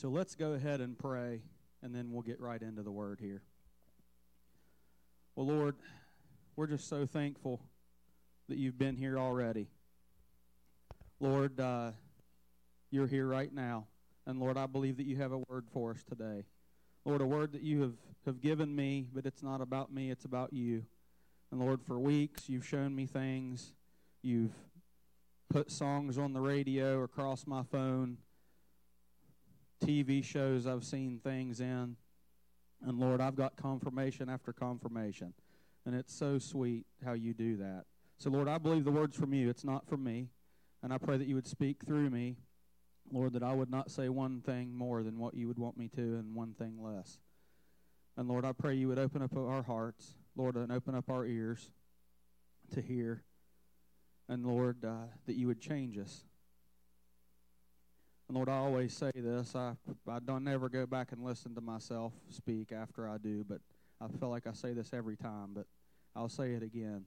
So let's go ahead and pray, and then we'll get right into the word here. Well, Lord, we're just so thankful that you've been here already. Lord, uh, you're here right now. And Lord, I believe that you have a word for us today. Lord, a word that you have, have given me, but it's not about me, it's about you. And Lord, for weeks you've shown me things. You've put songs on the radio across my phone, TV shows I've seen things in. And Lord, I've got confirmation after confirmation. And it's so sweet how you do that. So, Lord, I believe the word's from you. It's not from me. And I pray that you would speak through me, Lord, that I would not say one thing more than what you would want me to and one thing less. And Lord, I pray you would open up our hearts, Lord, and open up our ears to hear. And Lord, uh, that you would change us. And Lord, I always say this. I I don't never go back and listen to myself speak after I do, but I feel like I say this every time, but I'll say it again.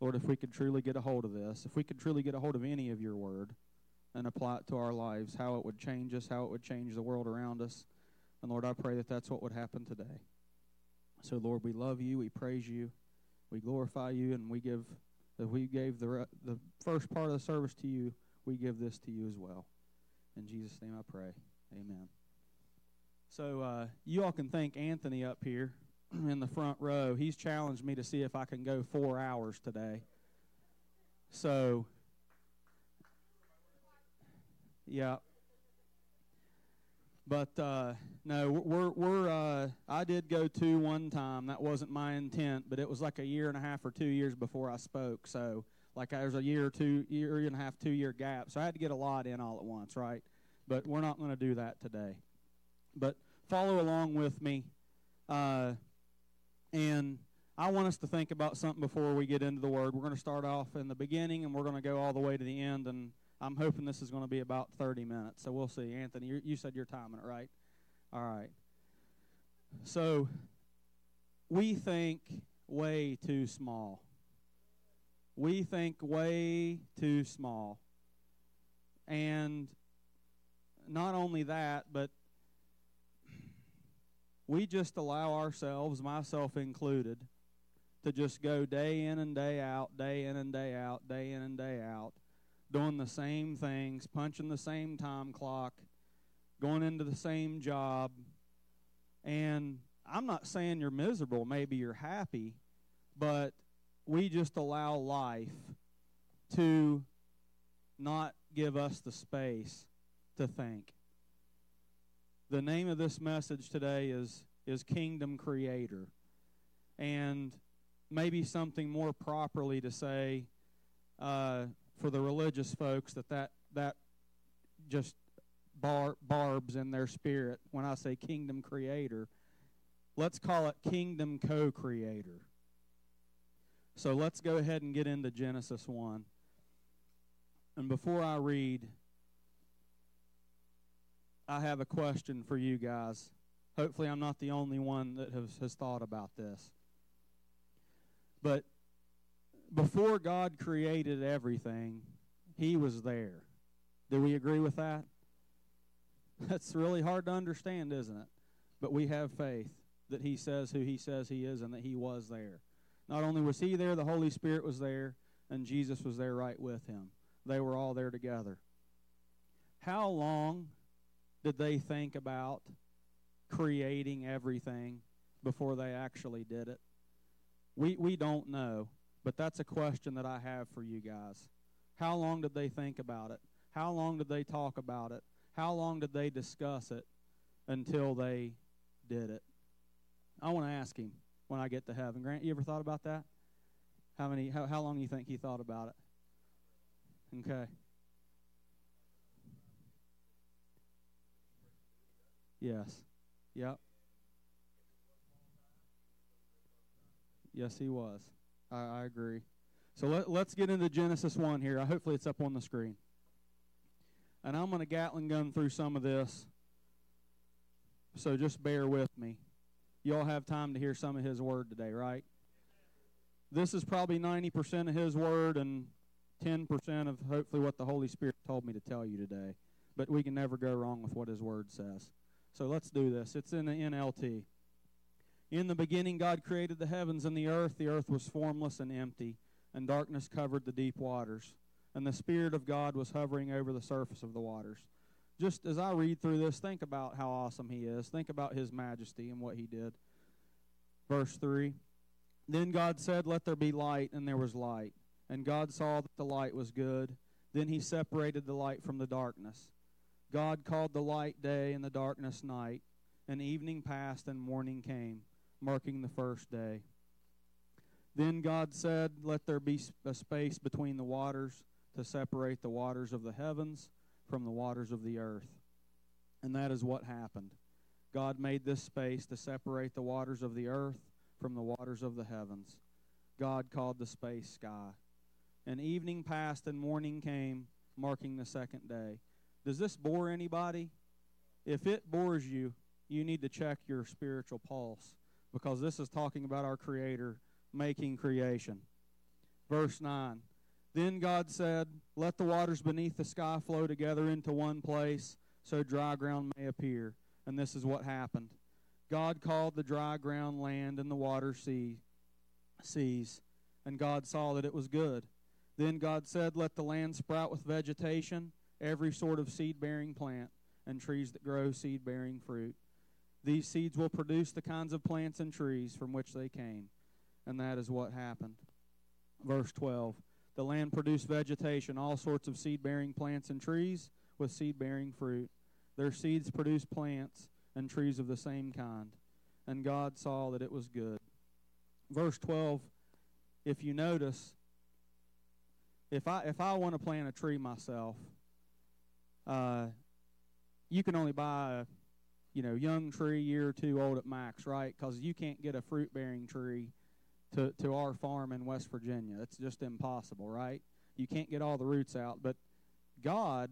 Lord, if we could truly get a hold of this, if we could truly get a hold of any of your word and apply it to our lives, how it would change us, how it would change the world around us. And Lord, I pray that that's what would happen today. So, Lord, we love you, we praise you, we glorify you, and we give that we gave the the first part of the service to you, we give this to you as well. In Jesus' name I pray. Amen. So uh, you all can thank Anthony up here in the front row. He's challenged me to see if I can go four hours today. So, yeah. But uh, no, we're we're. Uh, I did go to one time. That wasn't my intent, but it was like a year and a half or two years before I spoke. So like there's a year or two, year and a half, two year gap. So I had to get a lot in all at once, right? But we're not going to do that today. But follow along with me. Uh, and I want us to think about something before we get into the Word. We're going to start off in the beginning and we're going to go all the way to the end. And I'm hoping this is going to be about 30 minutes. So we'll see. Anthony, you said you're timing it, right? All right. So we think way too small we think way too small. And not only that, but we just allow ourselves, myself included, to just go day in and day out, day in and day out, day in and day out, doing the same things, punching the same time clock, going into the same job. And I'm not saying you're miserable, maybe you're happy, but we just allow life to not give us the space to think. The name of this message today is is Kingdom Creator. And maybe something more properly to say uh, for the religious folks that that, that just bar, barbs in their spirit when I say Kingdom Creator. Let's call it Kingdom Co Creator. So let's go ahead and get into Genesis 1. And before I read, I have a question for you guys. Hopefully, I'm not the only one that has, has thought about this. But before God created everything, He was there. Do we agree with that? That's really hard to understand, isn't it? But we have faith that He says who He says He is and that He was there. Not only was he there, the Holy Spirit was there, and Jesus was there right with him. They were all there together. How long did they think about creating everything before they actually did it? We, we don't know, but that's a question that I have for you guys. How long did they think about it? How long did they talk about it? How long did they discuss it until they did it? I want to ask him when I get to heaven. Grant, you ever thought about that? How many? How, how long you think he thought about it? Okay. Yes. Yep. Yes, he was. I, I agree. So let, let's get into Genesis 1 here. Hopefully it's up on the screen. And I'm going to Gatling gun through some of this. So just bear with me you all have time to hear some of his word today, right? This is probably 90% of his word and 10% of hopefully what the Holy Spirit told me to tell you today. But we can never go wrong with what his word says. So let's do this. It's in the NLT. In the beginning, God created the heavens and the earth. The earth was formless and empty, and darkness covered the deep waters. And the Spirit of God was hovering over the surface of the waters. Just as I read through this, think about how awesome He is. Think about His majesty and what He did. Verse 3 Then God said, Let there be light, and there was light. And God saw that the light was good. Then He separated the light from the darkness. God called the light day and the darkness night, and evening passed and morning came, marking the first day. Then God said, Let there be a space between the waters to separate the waters of the heavens from the waters of the earth. And that is what happened. God made this space to separate the waters of the earth from the waters of the heavens. God called the space sky. And evening passed and morning came, marking the second day. Does this bore anybody? If it bores you, you need to check your spiritual pulse because this is talking about our Creator making creation. Verse 9 Then God said, Let the waters beneath the sky flow together into one place, so dry ground may appear. And this is what happened. God called the dry ground land and the water sea, seas, and God saw that it was good. Then God said, Let the land sprout with vegetation every sort of seed bearing plant and trees that grow seed bearing fruit. These seeds will produce the kinds of plants and trees from which they came. And that is what happened. Verse 12 The land produced vegetation, all sorts of seed bearing plants and trees with seed bearing fruit. Their seeds produced plants and trees of the same kind. And God saw that it was good. Verse 12 If you notice, if I if I want to plant a tree myself, uh, you can only buy a you know young tree year or two old at max right because you can't get a fruit bearing tree to, to our farm in west virginia it's just impossible right you can't get all the roots out but god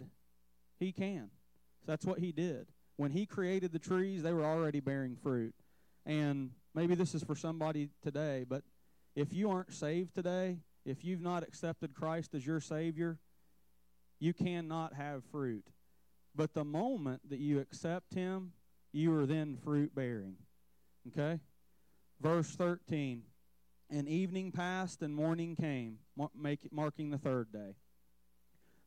he can so that's what he did when he created the trees they were already bearing fruit and maybe this is for somebody today but if you aren't saved today if you've not accepted christ as your savior you cannot have fruit. But the moment that you accept Him, you are then fruit bearing. Okay? Verse 13 And evening passed and morning came, marking the third day.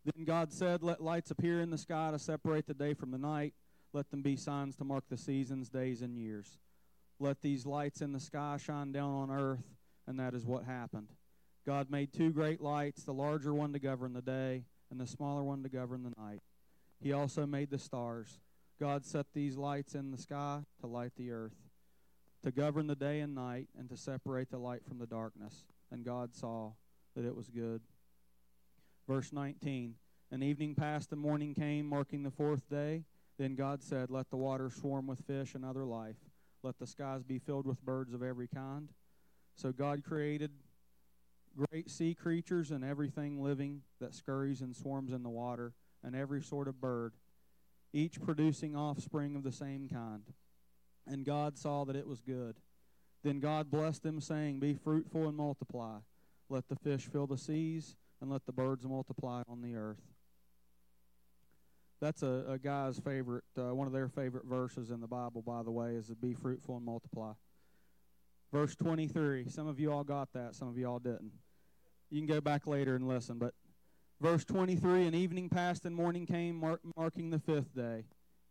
Then God said, Let lights appear in the sky to separate the day from the night. Let them be signs to mark the seasons, days, and years. Let these lights in the sky shine down on earth. And that is what happened. God made two great lights, the larger one to govern the day, and the smaller one to govern the night. He also made the stars. God set these lights in the sky to light the earth, to govern the day and night, and to separate the light from the darkness. And God saw that it was good. Verse 19 And evening passed, and morning came, marking the fourth day. Then God said, Let the waters swarm with fish and other life. Let the skies be filled with birds of every kind. So God created great sea creatures and everything living that scurries and swarms in the water, and every sort of bird, each producing offspring of the same kind. And God saw that it was good. Then God blessed them, saying, Be fruitful and multiply. Let the fish fill the seas, and let the birds multiply on the earth. That's a, a guy's favorite, uh, one of their favorite verses in the Bible, by the way, is to be fruitful and multiply. Verse 23. Some of you all got that, some of you all didn't. You can go back later and listen. But verse 23 And evening passed and morning came, mark, marking the fifth day.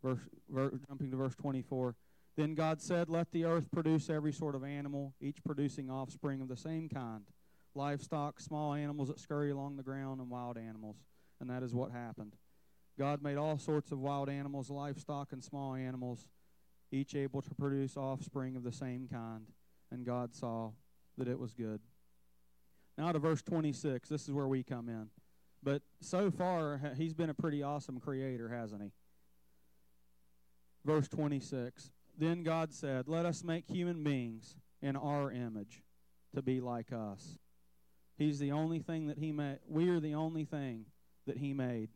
Verse, ver, jumping to verse 24. Then God said, Let the earth produce every sort of animal, each producing offspring of the same kind livestock, small animals that scurry along the ground, and wild animals. And that is what happened. God made all sorts of wild animals, livestock, and small animals, each able to produce offspring of the same kind. And God saw that it was good. Now to verse 26. This is where we come in. But so far, he's been a pretty awesome creator, hasn't he? Verse 26. Then God said, Let us make human beings in our image to be like us. He's the only thing that he made. We are the only thing that he made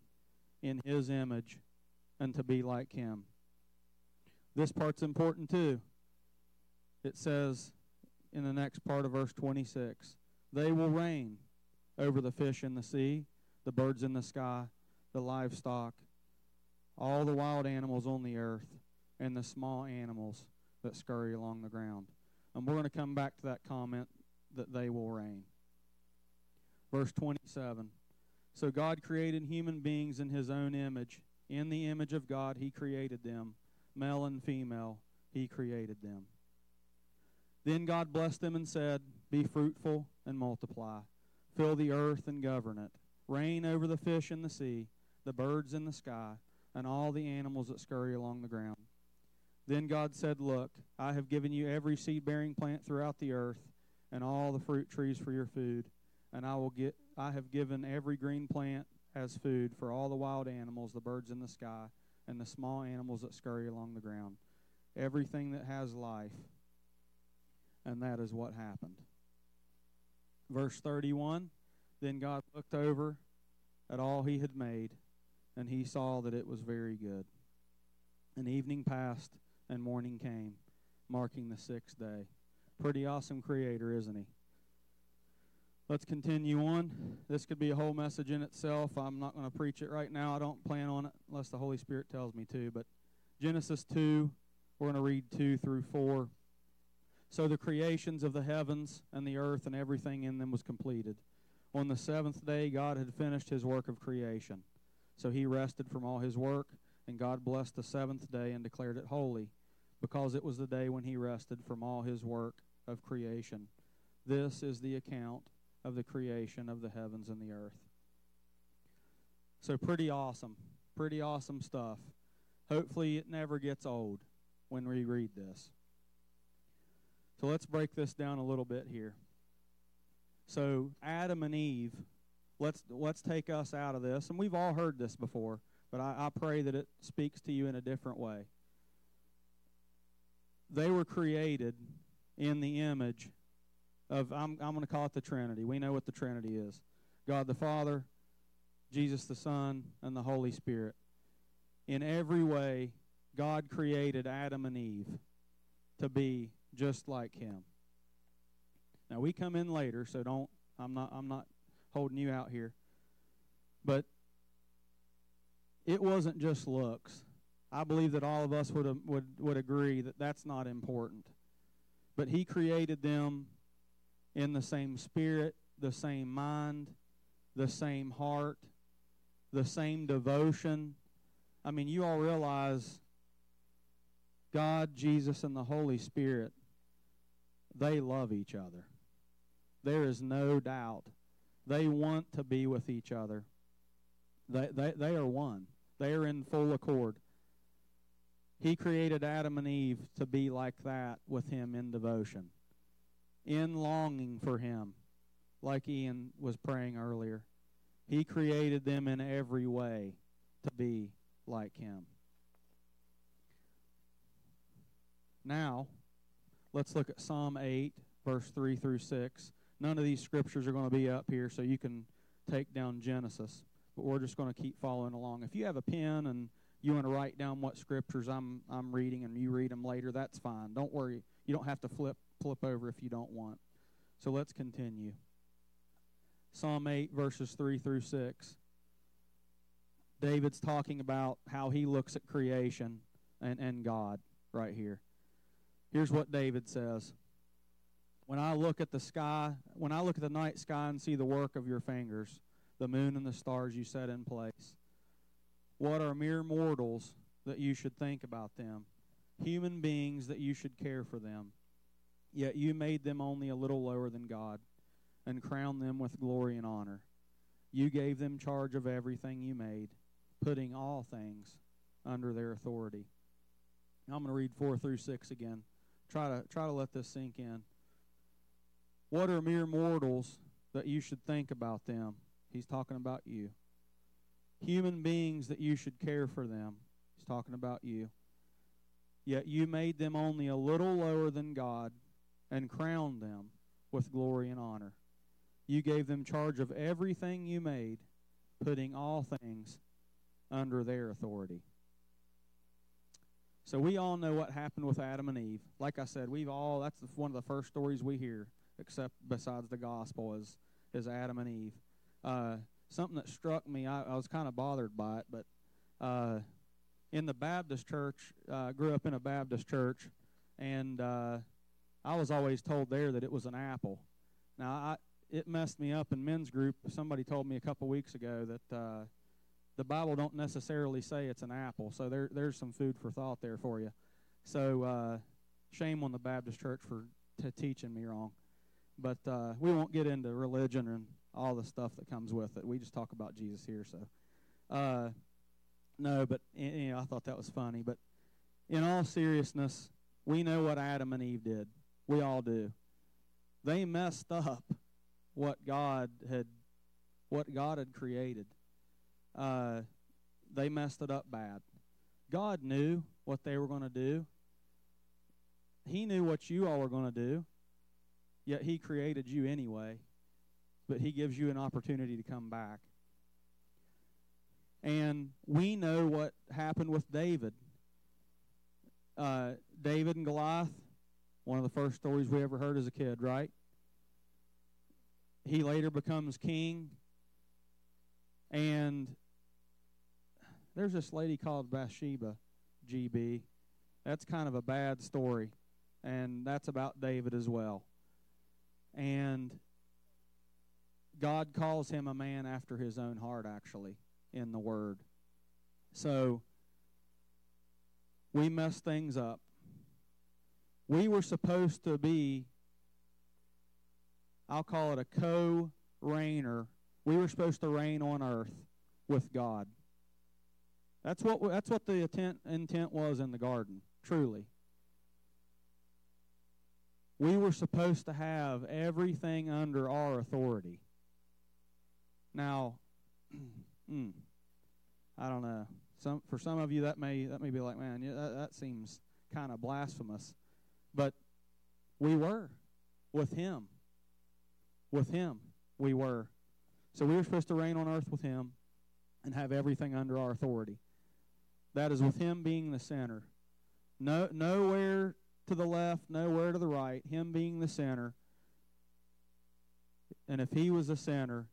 in his image and to be like him. This part's important too. It says in the next part of verse 26 they will reign over the fish in the sea, the birds in the sky, the livestock, all the wild animals on the earth, and the small animals that scurry along the ground. And we're going to come back to that comment that they will reign. Verse 27 So God created human beings in his own image. In the image of God, he created them. Male and female, he created them. Then God blessed them and said, Be fruitful and multiply, fill the earth and govern it, reign over the fish in the sea, the birds in the sky, and all the animals that scurry along the ground. Then God said, Look, I have given you every seed bearing plant throughout the earth, and all the fruit trees for your food, and I will get I have given every green plant as food for all the wild animals, the birds in the sky, and the small animals that scurry along the ground. Everything that has life. And that is what happened. Verse 31 Then God looked over at all he had made, and he saw that it was very good. An evening passed, and morning came, marking the sixth day. Pretty awesome creator, isn't he? Let's continue on. This could be a whole message in itself. I'm not going to preach it right now. I don't plan on it unless the Holy Spirit tells me to. But Genesis 2, we're going to read 2 through 4. So the creations of the heavens and the earth and everything in them was completed. On the seventh day, God had finished his work of creation. So he rested from all his work, and God blessed the seventh day and declared it holy, because it was the day when he rested from all his work of creation. This is the account of the creation of the heavens and the earth. So, pretty awesome. Pretty awesome stuff. Hopefully, it never gets old when we read this. So, let's break this down a little bit here. So, Adam and Eve, let's, let's take us out of this. And we've all heard this before, but I, I pray that it speaks to you in a different way. They were created in the image of I'm I'm going to call it the Trinity. We know what the Trinity is. God the Father, Jesus the Son, and the Holy Spirit. In every way, God created Adam and Eve to be just like him. Now we come in later, so don't I'm not I'm not holding you out here. But it wasn't just looks. I believe that all of us would um, would would agree that that's not important. But he created them in the same spirit, the same mind, the same heart, the same devotion. I mean, you all realize God, Jesus, and the Holy Spirit, they love each other. There is no doubt. They want to be with each other. They, they, they are one. They are in full accord. He created Adam and Eve to be like that with him in devotion in longing for him, like Ian was praying earlier. He created them in every way to be like him. Now, let's look at Psalm 8, verse 3 through 6. None of these scriptures are going to be up here, so you can take down Genesis, but we're just going to keep following along. If you have a pen and you want to write down what scriptures I'm I'm reading and you read them later, that's fine. Don't worry. You don't have to flip flip over if you don't want. So let's continue. Psalm 8, verses 3 through 6. David's talking about how he looks at creation and, and God right here. Here's what David says When I look at the sky, when I look at the night sky and see the work of your fingers, the moon and the stars you set in place, what are mere mortals that you should think about them? Human beings that you should care for them. Yet you made them only a little lower than God and crowned them with glory and honor. You gave them charge of everything you made, putting all things under their authority. I'm going to read 4 through 6 again. Try to try to let this sink in. What are mere mortals that you should think about them? He's talking about you. Human beings that you should care for them. He's talking about you. Yet you made them only a little lower than God and crowned them with glory and honor. You gave them charge of everything you made, putting all things under their authority. So we all know what happened with Adam and Eve. Like I said, we've all that's one of the first stories we hear, except besides the gospel, is is Adam and Eve. Uh, something that struck me, I, I was kind of bothered by it, but uh, in the Baptist church, uh, grew up in a Baptist church, and uh, I was always told there that it was an apple. Now, I, it messed me up in men's group. Somebody told me a couple weeks ago that uh, the Bible don't necessarily say it's an apple, so there, there's some food for thought there for you. So, uh, shame on the Baptist church for t- teaching me wrong. But uh, we won't get into religion and all the stuff that comes with it. We just talk about Jesus here. So, uh, no, but you know, I thought that was funny. But in all seriousness, we know what Adam and Eve did. We all do. They messed up what God had, what God had created. Uh, they messed it up bad. God knew what they were going to do. He knew what you all were going to do. Yet He created you anyway. But He gives you an opportunity to come back. And we know what happened with David. Uh, David and Goliath, one of the first stories we ever heard as a kid, right? He later becomes king. And there's this lady called Bathsheba, GB. That's kind of a bad story. And that's about David as well. And God calls him a man after his own heart, actually in the Word. So we mess things up. We were supposed to be, I'll call it a co reigner. We were supposed to reign on earth with God. That's what that's what the intent intent was in the garden, truly. We were supposed to have everything under our authority. Now, mm, I don't know. Some for some of you that may that may be like, man, yeah, that, that seems kind of blasphemous, but we were with Him. With Him, we were. So we were supposed to reign on earth with Him, and have everything under our authority. That is with Him being the center. No, nowhere to the left, nowhere to the right. Him being the center. And if He was the center,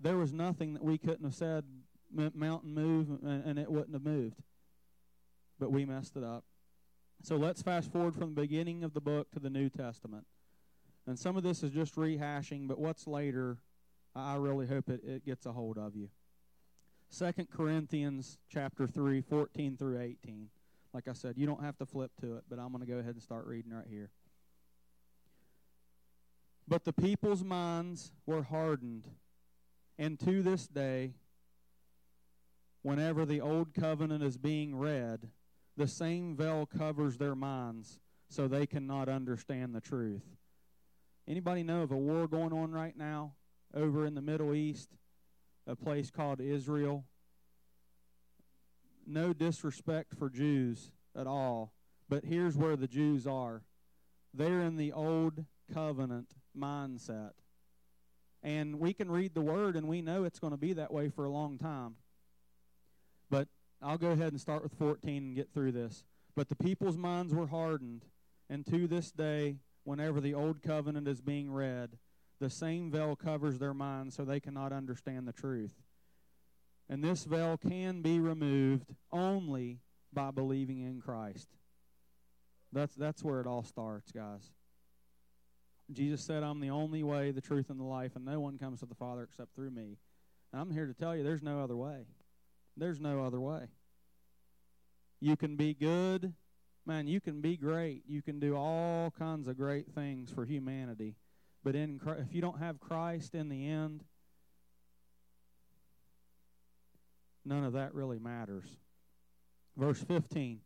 there was nothing that we couldn't have said, mountain move, and, and it wouldn't have moved. But we messed it up. So let's fast forward from the beginning of the book to the New Testament. And some of this is just rehashing, but what's later, I really hope it, it gets a hold of you. Second Corinthians chapter 3, 14 through 18. Like I said, you don't have to flip to it, but I'm going to go ahead and start reading right here. But the people's minds were hardened and to this day, whenever the Old Covenant is being read, the same veil covers their minds so they cannot understand the truth. Anybody know of a war going on right now over in the Middle East, a place called Israel? No disrespect for Jews at all, but here's where the Jews are. They're in the old covenant mindset. And we can read the word and we know it's going to be that way for a long time. But I'll go ahead and start with 14 and get through this. But the people's minds were hardened, and to this day, whenever the old covenant is being read, the same veil covers their minds so they cannot understand the truth. And this veil can be removed only by believing in Christ. That's that's where it all starts, guys. Jesus said, I'm the only way, the truth, and the life, and no one comes to the Father except through me. And I'm here to tell you there's no other way. There's no other way. You can be good. Man, you can be great. You can do all kinds of great things for humanity. But in Christ, if you don't have Christ in the end, none of that really matters. Verse 15.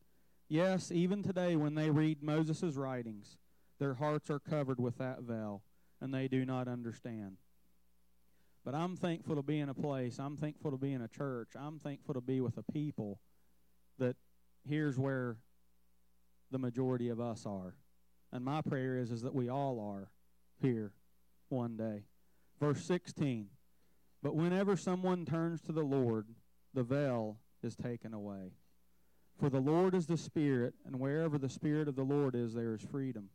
Yes, even today when they read Moses' writings, their hearts are covered with that veil, and they do not understand. But I'm thankful to be in a place, I'm thankful to be in a church, I'm thankful to be with a people that here's where the majority of us are. And my prayer is, is that we all are here one day. Verse 16 But whenever someone turns to the Lord, the veil is taken away. For the Lord is the Spirit, and wherever the Spirit of the Lord is, there is freedom.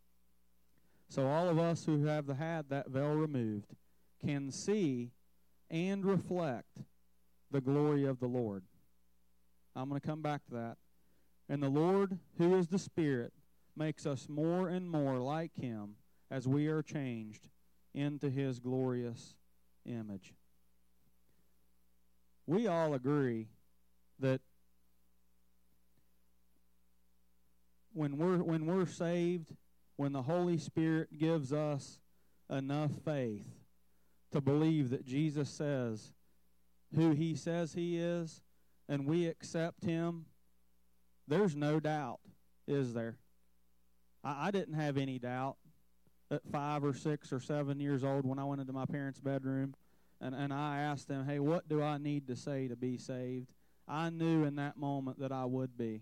So all of us who have had that veil removed can see and reflect the glory of the Lord. I'm going to come back to that. And the Lord, who is the Spirit, makes us more and more like him as we are changed into his glorious image. We all agree that when we're when we're saved, when the Holy Spirit gives us enough faith to believe that Jesus says who he says he is and we accept him, there's no doubt, is there? I, I didn't have any doubt at five or six or seven years old when I went into my parents' bedroom and, and I asked them, hey, what do I need to say to be saved? I knew in that moment that I would be.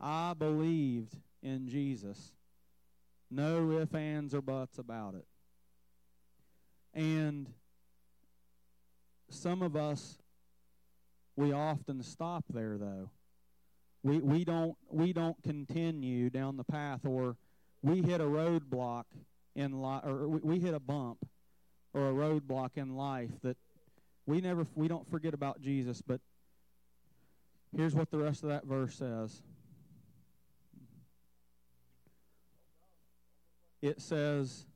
I believed in Jesus. No ifs, ands, or buts about it. And some of us, we often stop there, though. We, we don't we don't continue down the path, or we hit a roadblock in life, or we, we hit a bump or a roadblock in life that we never we don't forget about Jesus. But here's what the rest of that verse says. It says,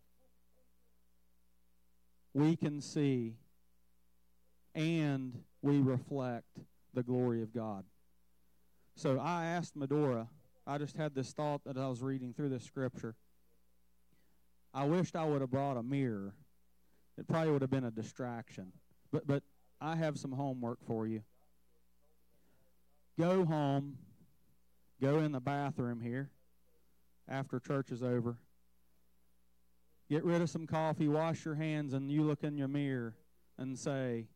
we can see and we reflect the glory of God. So I asked Medora, I just had this thought that I was reading through this scripture. I wished I would have brought a mirror. It probably would have been a distraction. But but I have some homework for you. Go home, go in the bathroom here after church is over. Get rid of some coffee, wash your hands, and you look in your mirror and say,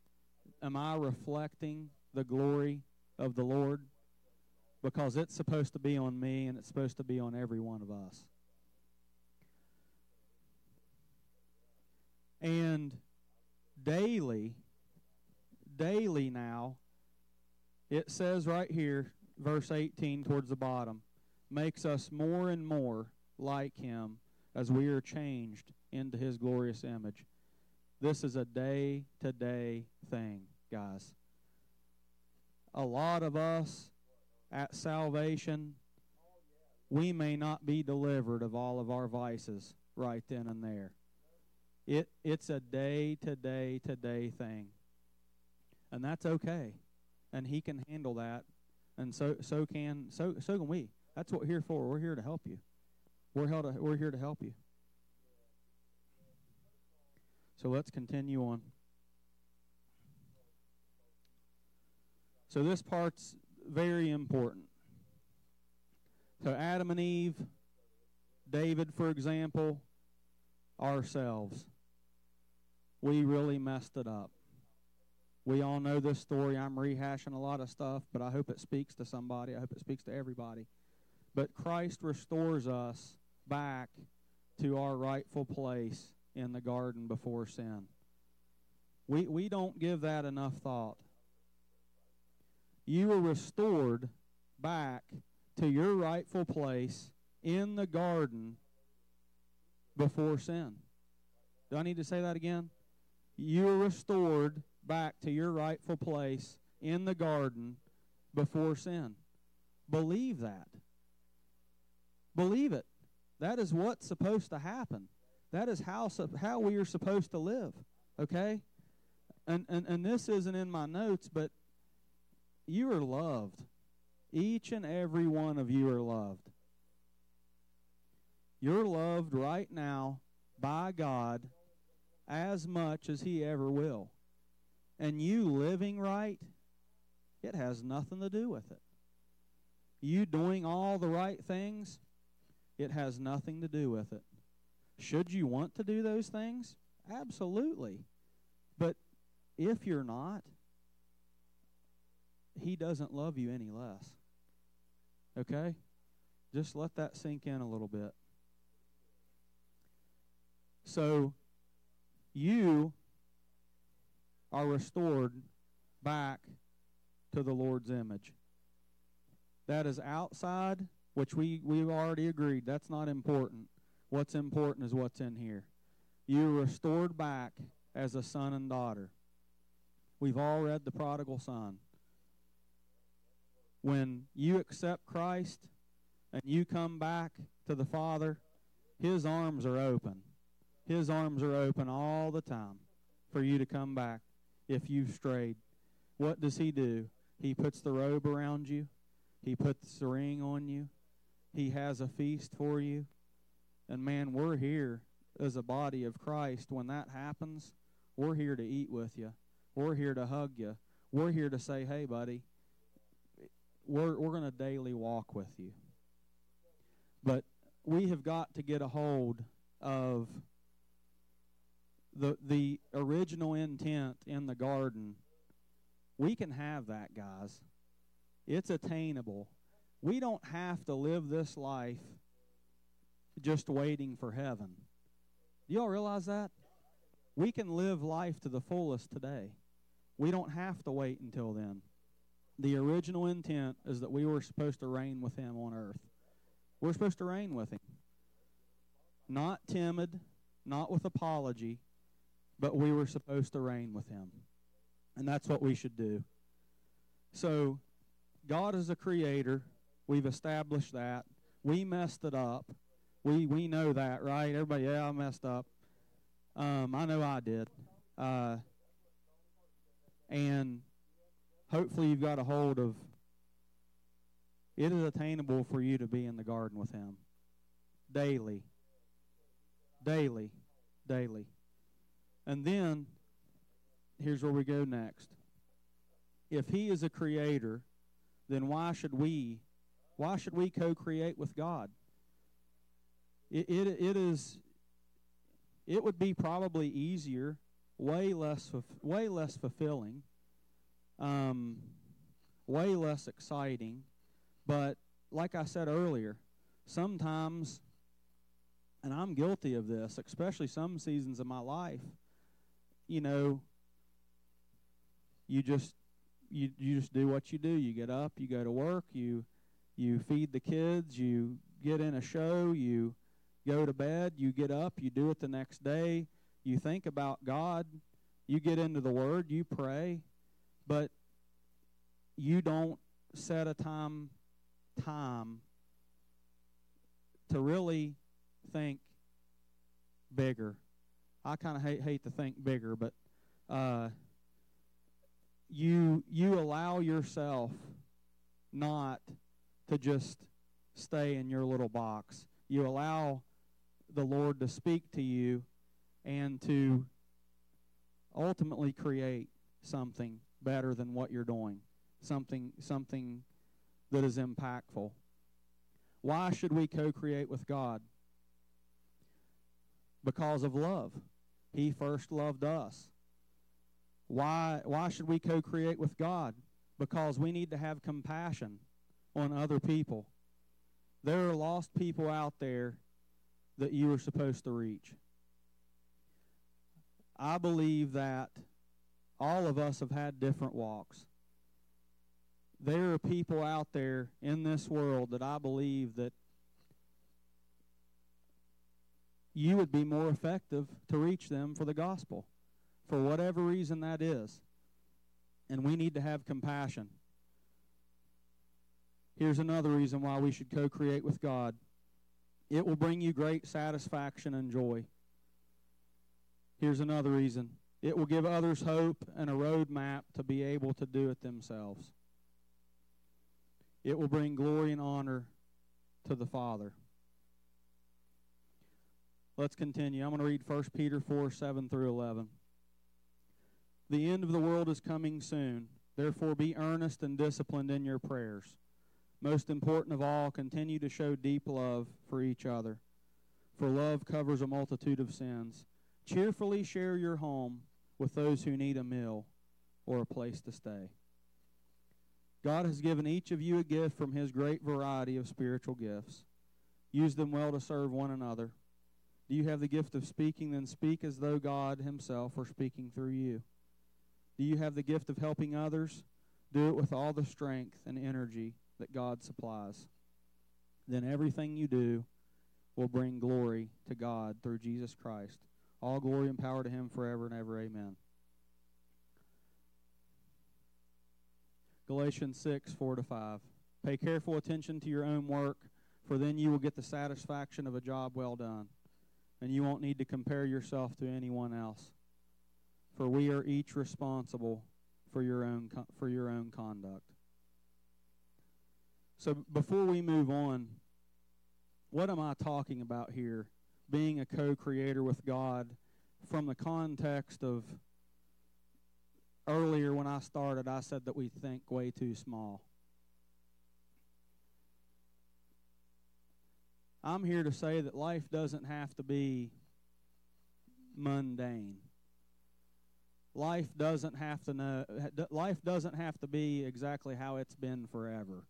Am I reflecting the glory of the Lord? Because it's supposed to be on me and it's supposed to be on every one of us. And daily, daily now, it says right here, verse 18 towards the bottom, makes us more and more like Him as we are changed into his glorious image. This is a day to day thing, guys. A lot of us at salvation, we may not be delivered of all of our vices right then and there. It it's a day to day to day thing. And that's okay. And he can handle that. And so so can so so can we. That's what we're here for. We're here to help you. We're, held we're here to help you. So let's continue on. So this part's very important. So Adam and Eve, David, for example, ourselves. We really messed it up. We all know this story. I'm rehashing a lot of stuff, but I hope it speaks to somebody. I hope it speaks to everybody. But Christ restores us back to our rightful place in the garden before sin. We, we don't give that enough thought. You were restored back to your rightful place in the garden before sin. Do I need to say that again? You were restored back to your rightful place in the garden before sin. Believe that. Believe it. That is what's supposed to happen. That is how how we are supposed to live. Okay? And and and this isn't in my notes, but you are loved. Each and every one of you are loved. You're loved right now by God as much as he ever will. And you living right, it has nothing to do with it. You doing all the right things, it has nothing to do with it. Should you want to do those things? Absolutely. But if you're not, He doesn't love you any less. Okay? Just let that sink in a little bit. So, you are restored back to the Lord's image. That is outside which we, we've already agreed that's not important. What's important is what's in here. You're restored back as a son and daughter. We've all read the prodigal son. when you accept Christ and you come back to the Father, His arms are open. His arms are open all the time for you to come back if you've strayed. What does He do? He puts the robe around you, He puts the ring on you, He has a feast for you. And man, we're here as a body of Christ. When that happens, we're here to eat with you, we're here to hug you, we're here to say, hey, buddy, we're, we're going to daily walk with you. But we have got to get a hold of the the original intent in the garden. We can have that, guys. It's attainable. We don't have to live this life just waiting for heaven. Do y'all realize that? We can live life to the fullest today. We don't have to wait until then. The original intent is that we were supposed to reign with him on earth. We're supposed to reign with him. Not timid, not with apology, but we were supposed to reign with him. And that's what we should do. So, God is a creator. We've established that. We messed it up. We we know that, right? Everybody, yeah, I messed up. Um, I know I did. Uh, and hopefully you've got a hold of it is attainable for you to be in the garden with him daily daily daily and then here's where we go next if he is a creator then why should we why should we co-create with god it, it, it is it would be probably easier way less way less fulfilling um, way less exciting. But like I said earlier, sometimes, and I'm guilty of this, especially some seasons of my life, you know, you just you you just do what you do. You get up, you go to work, you you feed the kids, you get in a show, you go to bed, you get up, you do it the next day, you think about God, you get into the word, you pray, but you don't set a time time to really think bigger. I kind of hate hate to think bigger, but uh, you you allow yourself not to just stay in your little box. You allow the Lord to speak to you and to ultimately create something better than what you're doing, something something that is impactful. Why should we co-create with God? Because of love. He first loved us. Why why should we co-create with God? Because we need to have compassion on other people. There are lost people out there that you are supposed to reach. I believe that all of us have had different walks. There are people out there in this world that I believe that you would be more effective to reach them for the gospel, for whatever reason that is. And we need to have compassion. Here's another reason why we should co create with God it will bring you great satisfaction and joy. Here's another reason it will give others hope and a roadmap to be able to do it themselves. It will bring glory and honor to the Father. Let's continue. I'm going to read 1 Peter 4 7 through 11. The end of the world is coming soon. Therefore, be earnest and disciplined in your prayers. Most important of all, continue to show deep love for each other, for love covers a multitude of sins. Cheerfully share your home with those who need a meal or a place to stay. God has given each of you a gift from his great variety of spiritual gifts. Use them well to serve one another. Do you have the gift of speaking? Then speak as though God himself were speaking through you. Do you have the gift of helping others? Do it with all the strength and energy that God supplies. Then everything you do will bring glory to God through Jesus Christ. All glory and power to him forever and ever. Amen. Galatians 6, 4 to 5. Pay careful attention to your own work, for then you will get the satisfaction of a job well done, and you won't need to compare yourself to anyone else. For we are each responsible for your own for your own conduct. So before we move on, what am I talking about here? Being a co-creator with God from the context of earlier when I started, I said that we think way too small. I'm here to say that life doesn't have to be mundane. Life doesn't have to know life doesn't have to be exactly how it's been forever.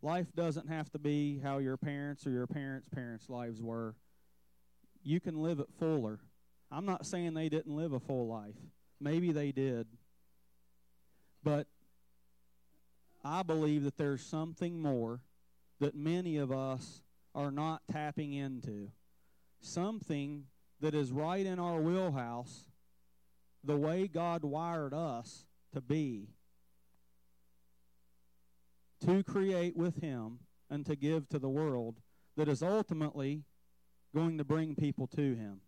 Life doesn't have to be how your parents or your parents' parents' lives were. You can live it fuller. I'm not saying they didn't live a full life. Maybe they did. But I believe that there's something more that many of us are not tapping into. Something that is right in our wheelhouse, the way God wired us to be, to create with Him and to give to the world, that is ultimately going to bring people to Him.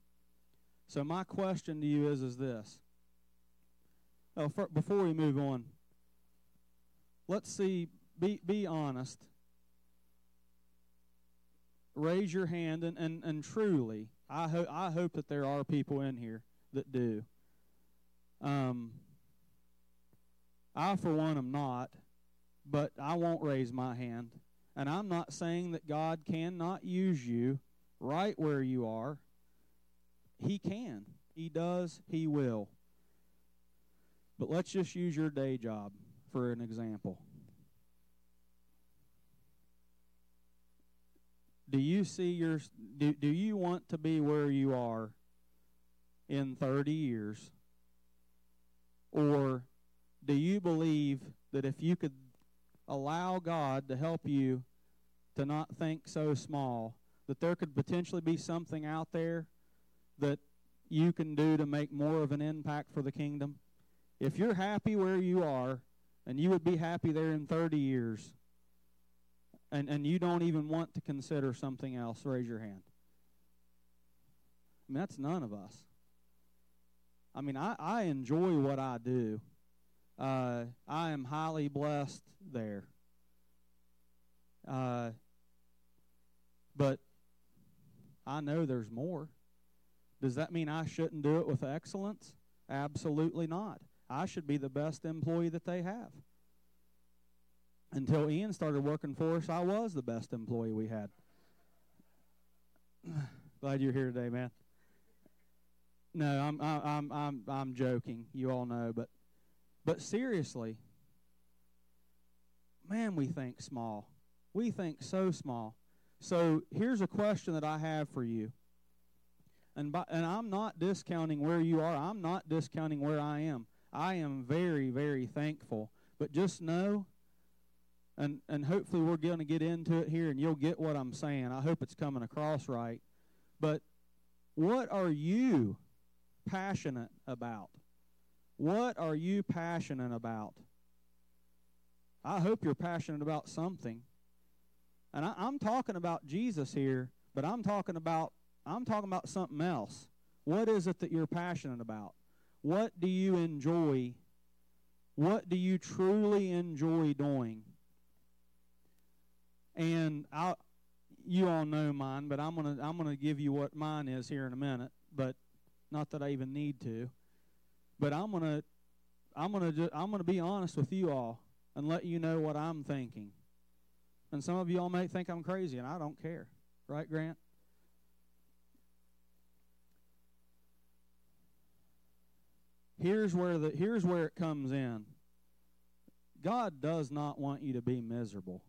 So my question to you is, is this. Oh, for, before we move on, let's see, be, be honest raise your hand and, and, and truly, I, ho- I hope that there are people in here that do. Um, I, for one, am not, but I won't raise my hand. And I'm not saying that God cannot use you right where you are. He can. He does. He will. But let's just use your day job for an example. do you see your do, do you want to be where you are in 30 years or do you believe that if you could allow God to help you to not think so small that there could potentially be something out there that you can do to make more of an impact for the kingdom if you're happy where you are and you would be happy there in 30 years and, and you don't even want to consider something else, raise your hand. I mean, that's none of us. I mean, I, I enjoy what I do. Uh, I am highly blessed there. Uh, but I know there's more. Does that mean I shouldn't do it with excellence? Absolutely not. I should be the best employee that they have until Ian started working for us, I was the best employee we had. Glad you're here today, man. No, I'm I'm I'm I'm joking. You all know, but but seriously, man, we think small. We think so small. So here's a question that I have for you. And by, and I'm not discounting where you are. I'm not discounting where I am. I am very very thankful. But just know and and hopefully we're going to get into it here and you'll get what I'm saying. I hope it's coming across right. But what are you passionate about? What are you passionate about? I hope you're passionate about something. And I, I'm talking about Jesus here, but I'm talking about I'm talking about something else. What is it that you're passionate about? What do you enjoy? What do you truly enjoy doing? And I, you all know mine, but I'm gonna I'm gonna give you what mine is here in a minute. But not that I even need to. But I'm gonna I'm gonna ju- I'm gonna be honest with you all and let you know what I'm thinking. And some of you all may think I'm crazy, and I don't care, right, Grant? Here's where the here's where it comes in. God does not want you to be miserable.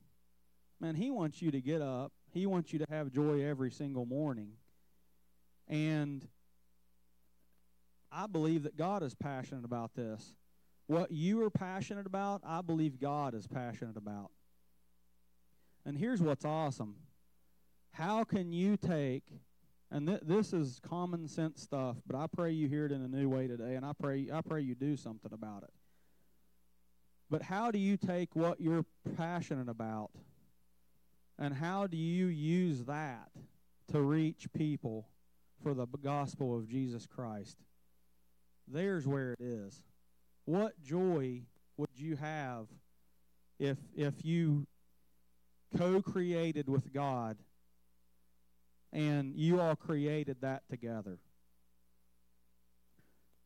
Man, He wants you to get up. He wants you to have joy every single morning. And I believe that God is passionate about this. What you are passionate about, I believe God is passionate about. And here's what's awesome. How can you take, and th- this is common sense stuff, but I pray you hear it in a new way today, and I pray, I pray you do something about it. But how do you take what you're passionate about And how do you use that to reach people for the gospel of Jesus Christ? There's where it is. What joy would you have if if you co-created with God and you all created that together?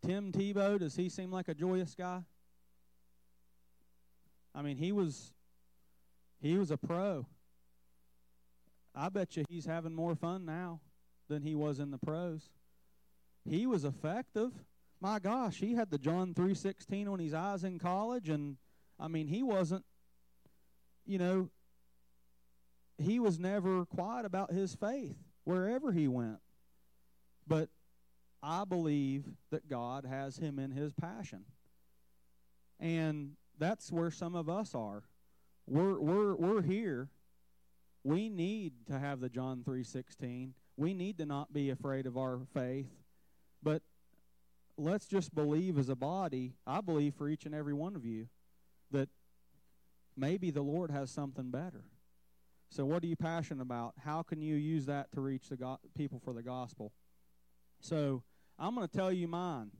Tim Tebow, does he seem like a joyous guy? I mean, he was he was a pro. I bet you he's having more fun now than he was in the pros. He was effective. My gosh, he had the John 3:16 on his eyes in college and I mean, he wasn't you know, he was never quiet about his faith wherever he went. But I believe that God has him in his passion. And that's where some of us are. We're we're we're here. We need to have the John 3:16. We need to not be afraid of our faith. But let's just believe as a body, I believe for each and every one of you that maybe the Lord has something better. So what are you passionate about? How can you use that to reach the go- people for the gospel? So I'm going to tell you mine.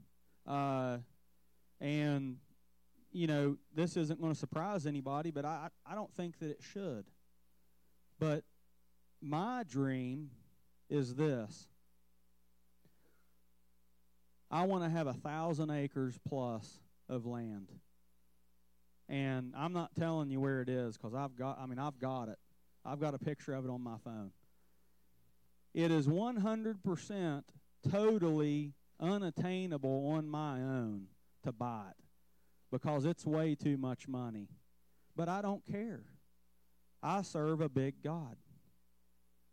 Uh, and you know, this isn't going to surprise anybody, but I, I don't think that it should. But my dream is this I want to have a thousand acres plus of land. And I'm not telling you where it is because I've got, I mean, I've got it. I've got a picture of it on my phone. It is 100% totally unattainable on my own to buy it because it's way too much money. But I don't care. I serve a big God.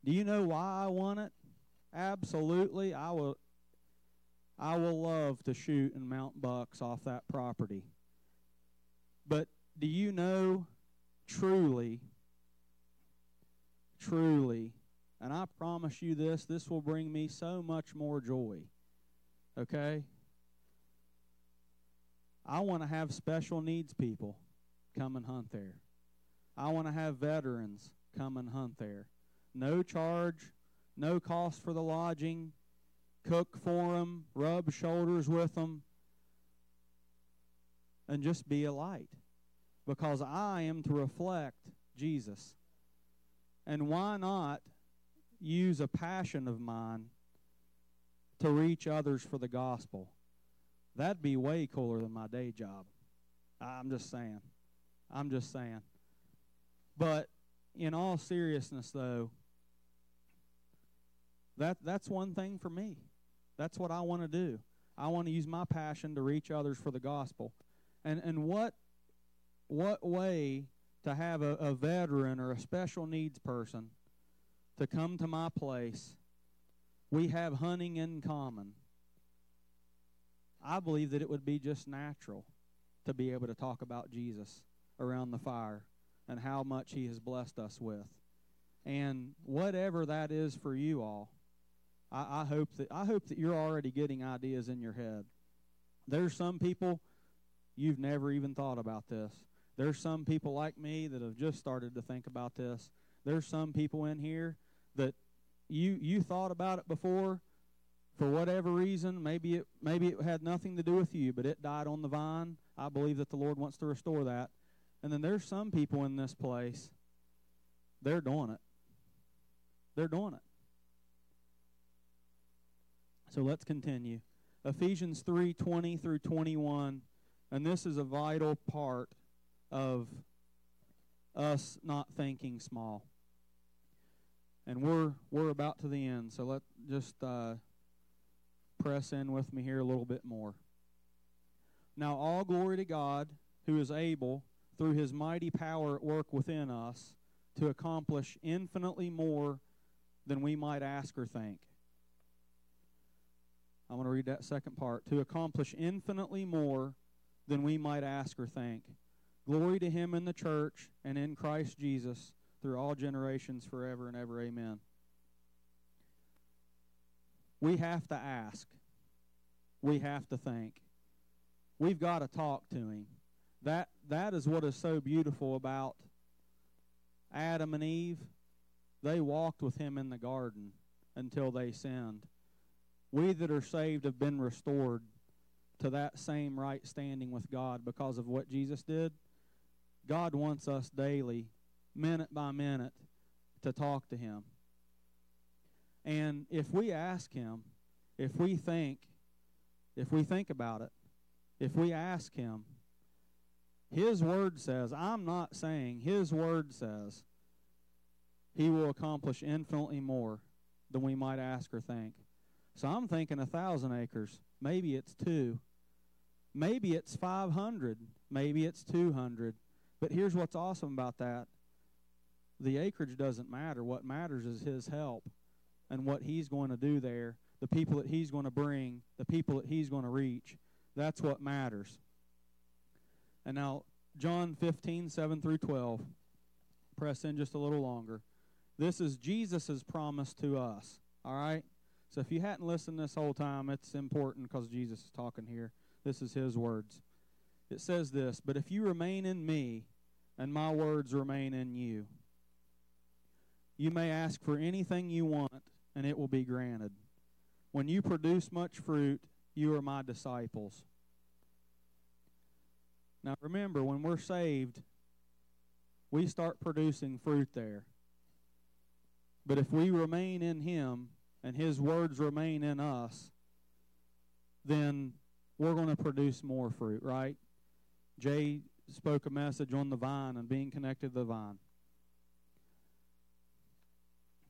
Do you know why I want it? Absolutely. I will I will love to shoot and mount bucks off that property. But do you know truly truly and I promise you this this will bring me so much more joy. Okay? I want to have special needs people come and hunt there. I want to have veterans come and hunt there. No charge, no cost for the lodging, cook for them, rub shoulders with them, and just be a light. Because I am to reflect Jesus. And why not use a passion of mine to reach others for the gospel? That'd be way cooler than my day job. I'm just saying. I'm just saying. But in all seriousness, though, that that's one thing for me. That's what I want to do. I want to use my passion to reach others for the gospel. And and what what way to have a, a veteran or a special needs person to come to my place? We have hunting in common. I believe that it would be just natural to be able to talk about Jesus around the fire and how much he has blessed us with. And whatever that is for you all, I, I hope that I hope that you're already getting ideas in your head. There's some people you've never even thought about this. There's some people like me that have just started to think about this. There's some people in here that you you thought about it before, for whatever reason, maybe it maybe it had nothing to do with you, but it died on the vine. I believe that the Lord wants to restore that. And then there's some people in this place, they're doing it. They're doing it. So let's continue. Ephesians 3 20 through 21. And this is a vital part of us not thinking small. And we're we're about to the end, so let just uh, press in with me here a little bit more. Now, all glory to God, who is able, through his mighty power at work within us, to accomplish infinitely more than we might ask or think. I'm going to read that second part. To accomplish infinitely more than we might ask or think. Glory to him in the church and in Christ Jesus through all generations forever and ever. Amen we have to ask. We have to think. We've got to talk to him. That that is what is so beautiful about Adam and Eve They walked with him in the garden until they sinned. We that are saved have been restored to that same right standing with God because of what Jesus did. God wants us daily, minute by minute, to talk to him. And if we ask him, if we think, if we think about it, if we ask him, his word says, I'm not saying, his word says, he will accomplish infinitely more than we might ask or think. So I'm thinking a thousand acres. Maybe it's two. Maybe it's 500. Maybe it's 200. But here's what's awesome about that the acreage doesn't matter. What matters is his help and what he's going to do there, the people that he's going to bring, the people that he's going to reach. That's what matters. And now, John 15, 7 through 12. Press in just a little longer. This is Jesus' promise to us. All right? So if you hadn't listened this whole time, it's important because Jesus is talking here. This is his words. It says this But if you remain in me, and my words remain in you, you may ask for anything you want, and it will be granted. When you produce much fruit, you are my disciples. Now remember, when we're saved, we start producing fruit there. But if we remain in Him and His words remain in us, then we're going to produce more fruit, right? Jay spoke a message on the vine and being connected to the vine.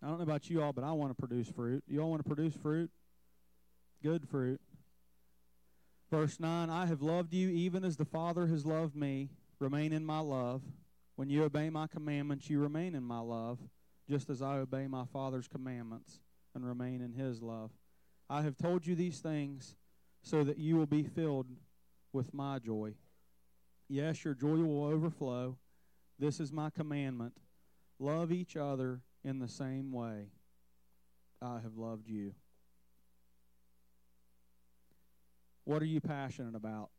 I don't know about you all, but I want to produce fruit. You all want to produce fruit? Good fruit. Verse 9 I have loved you even as the Father has loved me. Remain in my love. When you obey my commandments, you remain in my love, just as I obey my Father's commandments and remain in his love. I have told you these things so that you will be filled with my joy. Yes, your joy will overflow. This is my commandment. Love each other in the same way I have loved you. What are you passionate about?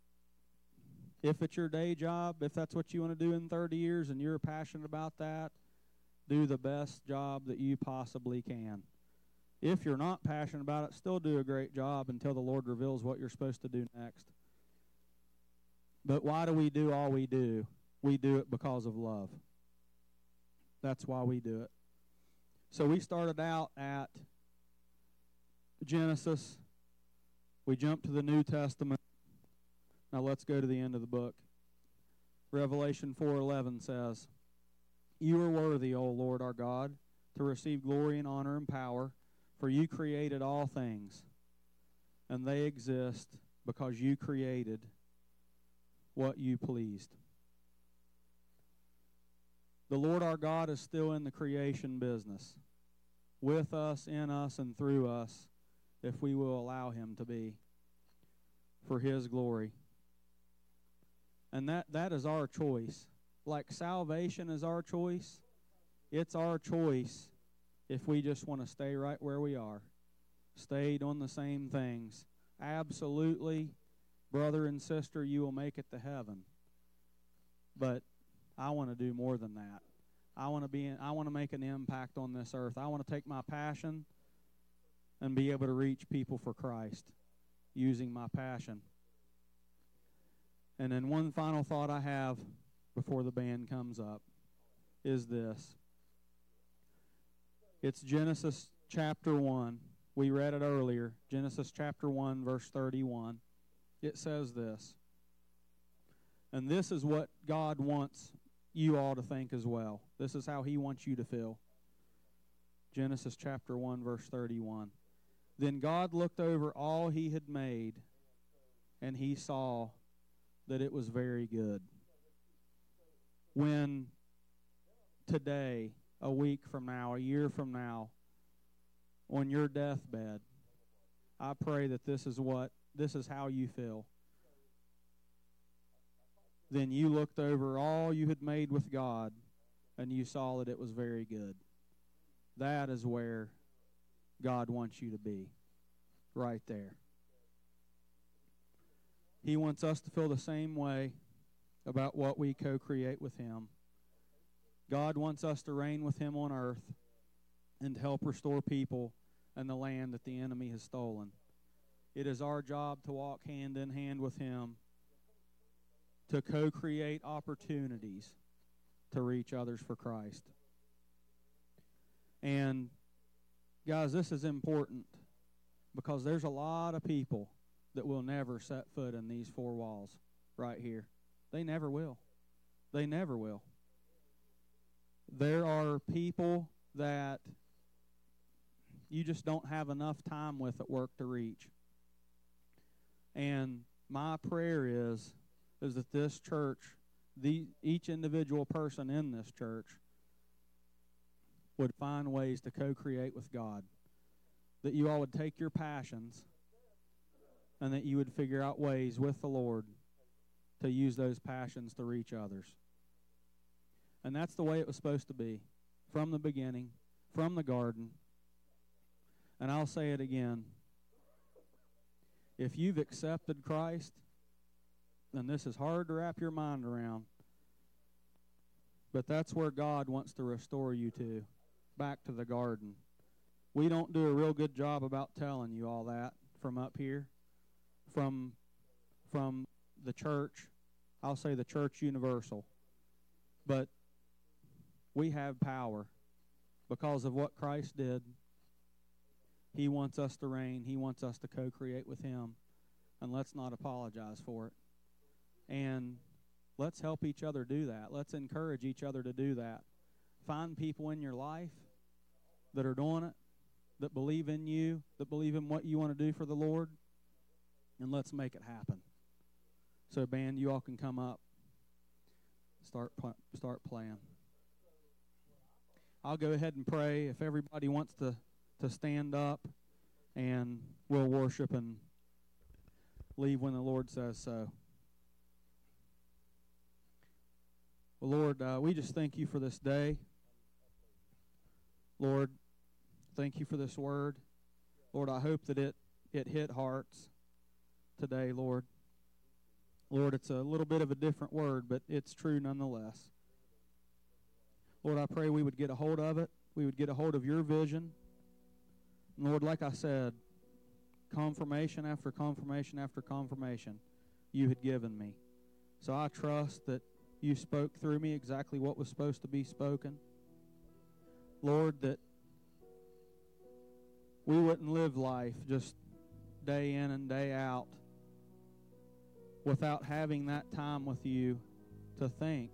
If it's your day job, if that's what you want to do in 30 years and you're passionate about that, do the best job that you possibly can. If you're not passionate about it, still do a great job until the Lord reveals what you're supposed to do next. But why do we do all we do? We do it because of love. That's why we do it. So we started out at Genesis. We jumped to the New Testament. Now let's go to the end of the book. Revelation 4:11 says, "You are worthy, O Lord our God, to receive glory and honor and power, for you created all things, and they exist because you created what you pleased." The Lord our God is still in the creation business, with us, in us, and through us, if we will allow Him to be, for His glory. And that, that is our choice. Like salvation is our choice, it's our choice if we just want to stay right where we are, stayed on the same things. Absolutely, brother and sister, you will make it to heaven. But I want to do more than that. I want to be in, I want to make an impact on this earth. I want to take my passion and be able to reach people for Christ using my passion. And then one final thought I have before the band comes up is this. It's Genesis chapter 1. We read it earlier. Genesis chapter 1 verse 31. It says this. And this is what God wants you all to think as well. This is how he wants you to feel. Genesis chapter 1, verse 31. Then God looked over all he had made, and he saw that it was very good. When today, a week from now, a year from now, on your deathbed, I pray that this is what, this is how you feel then you looked over all you had made with God and you saw that it was very good. That is where God wants you to be, right there. He wants us to feel the same way about what we co create with Him. God wants us to reign with Him on earth and help restore people and the land that the enemy has stolen. It is our job to walk hand in hand with Him to co create opportunities to reach others for Christ. And, guys, this is important because there's a lot of people that will never set foot in these four walls right here. They never will. They never will. There are people that you just don't have enough time with at work to reach. And my prayer is is that this church, the each individual person in this church would find ways to co-create with God. That you all would take your passions and that you would figure out ways with the Lord to use those passions to reach others. And that's the way it was supposed to be from the beginning, from the garden. And I'll say it again. If you've accepted Christ, then this is hard to wrap your mind around. But that's where God wants to restore you to, back to the garden. We don't do a real good job about telling you all that from up here, from from the church. I'll say the church universal. But we have power because of what Christ did. He wants us to reign. He wants us to co-create with him. And let's not apologize for it. And let's help each other do that. Let's encourage each other to do that. Find people in your life that are doing it, that believe in you, that believe in what you want to do for the Lord, and let's make it happen. So, band, you all can come up, start start playing. I'll go ahead and pray. If everybody wants to to stand up, and we'll worship and leave when the Lord says so. Well, Lord, uh, we just thank you for this day. Lord, thank you for this word. Lord, I hope that it, it hit hearts today, Lord. Lord, it's a little bit of a different word, but it's true nonetheless. Lord, I pray we would get a hold of it. We would get a hold of your vision. Lord, like I said, confirmation after confirmation after confirmation you had given me. So I trust that you spoke through me exactly what was supposed to be spoken. Lord, that we wouldn't live life just day in and day out without having that time with you to think.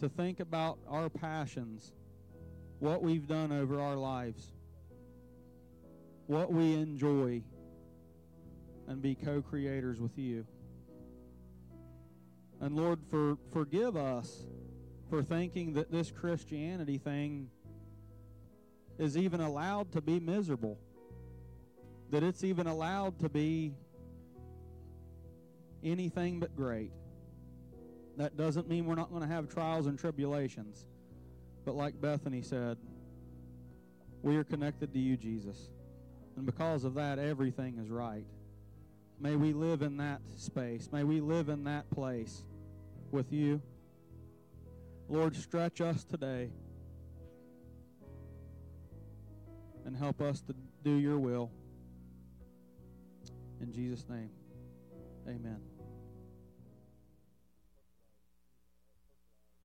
To think about our passions, what we've done over our lives, what we enjoy, and be co creators with you. And Lord, for forgive us for thinking that this Christianity thing is even allowed to be miserable. That it's even allowed to be anything but great. That doesn't mean we're not going to have trials and tribulations. But like Bethany said, we are connected to you, Jesus. And because of that, everything is right. May we live in that space. May we live in that place with you. Lord, stretch us today and help us to do your will. In Jesus' name, amen.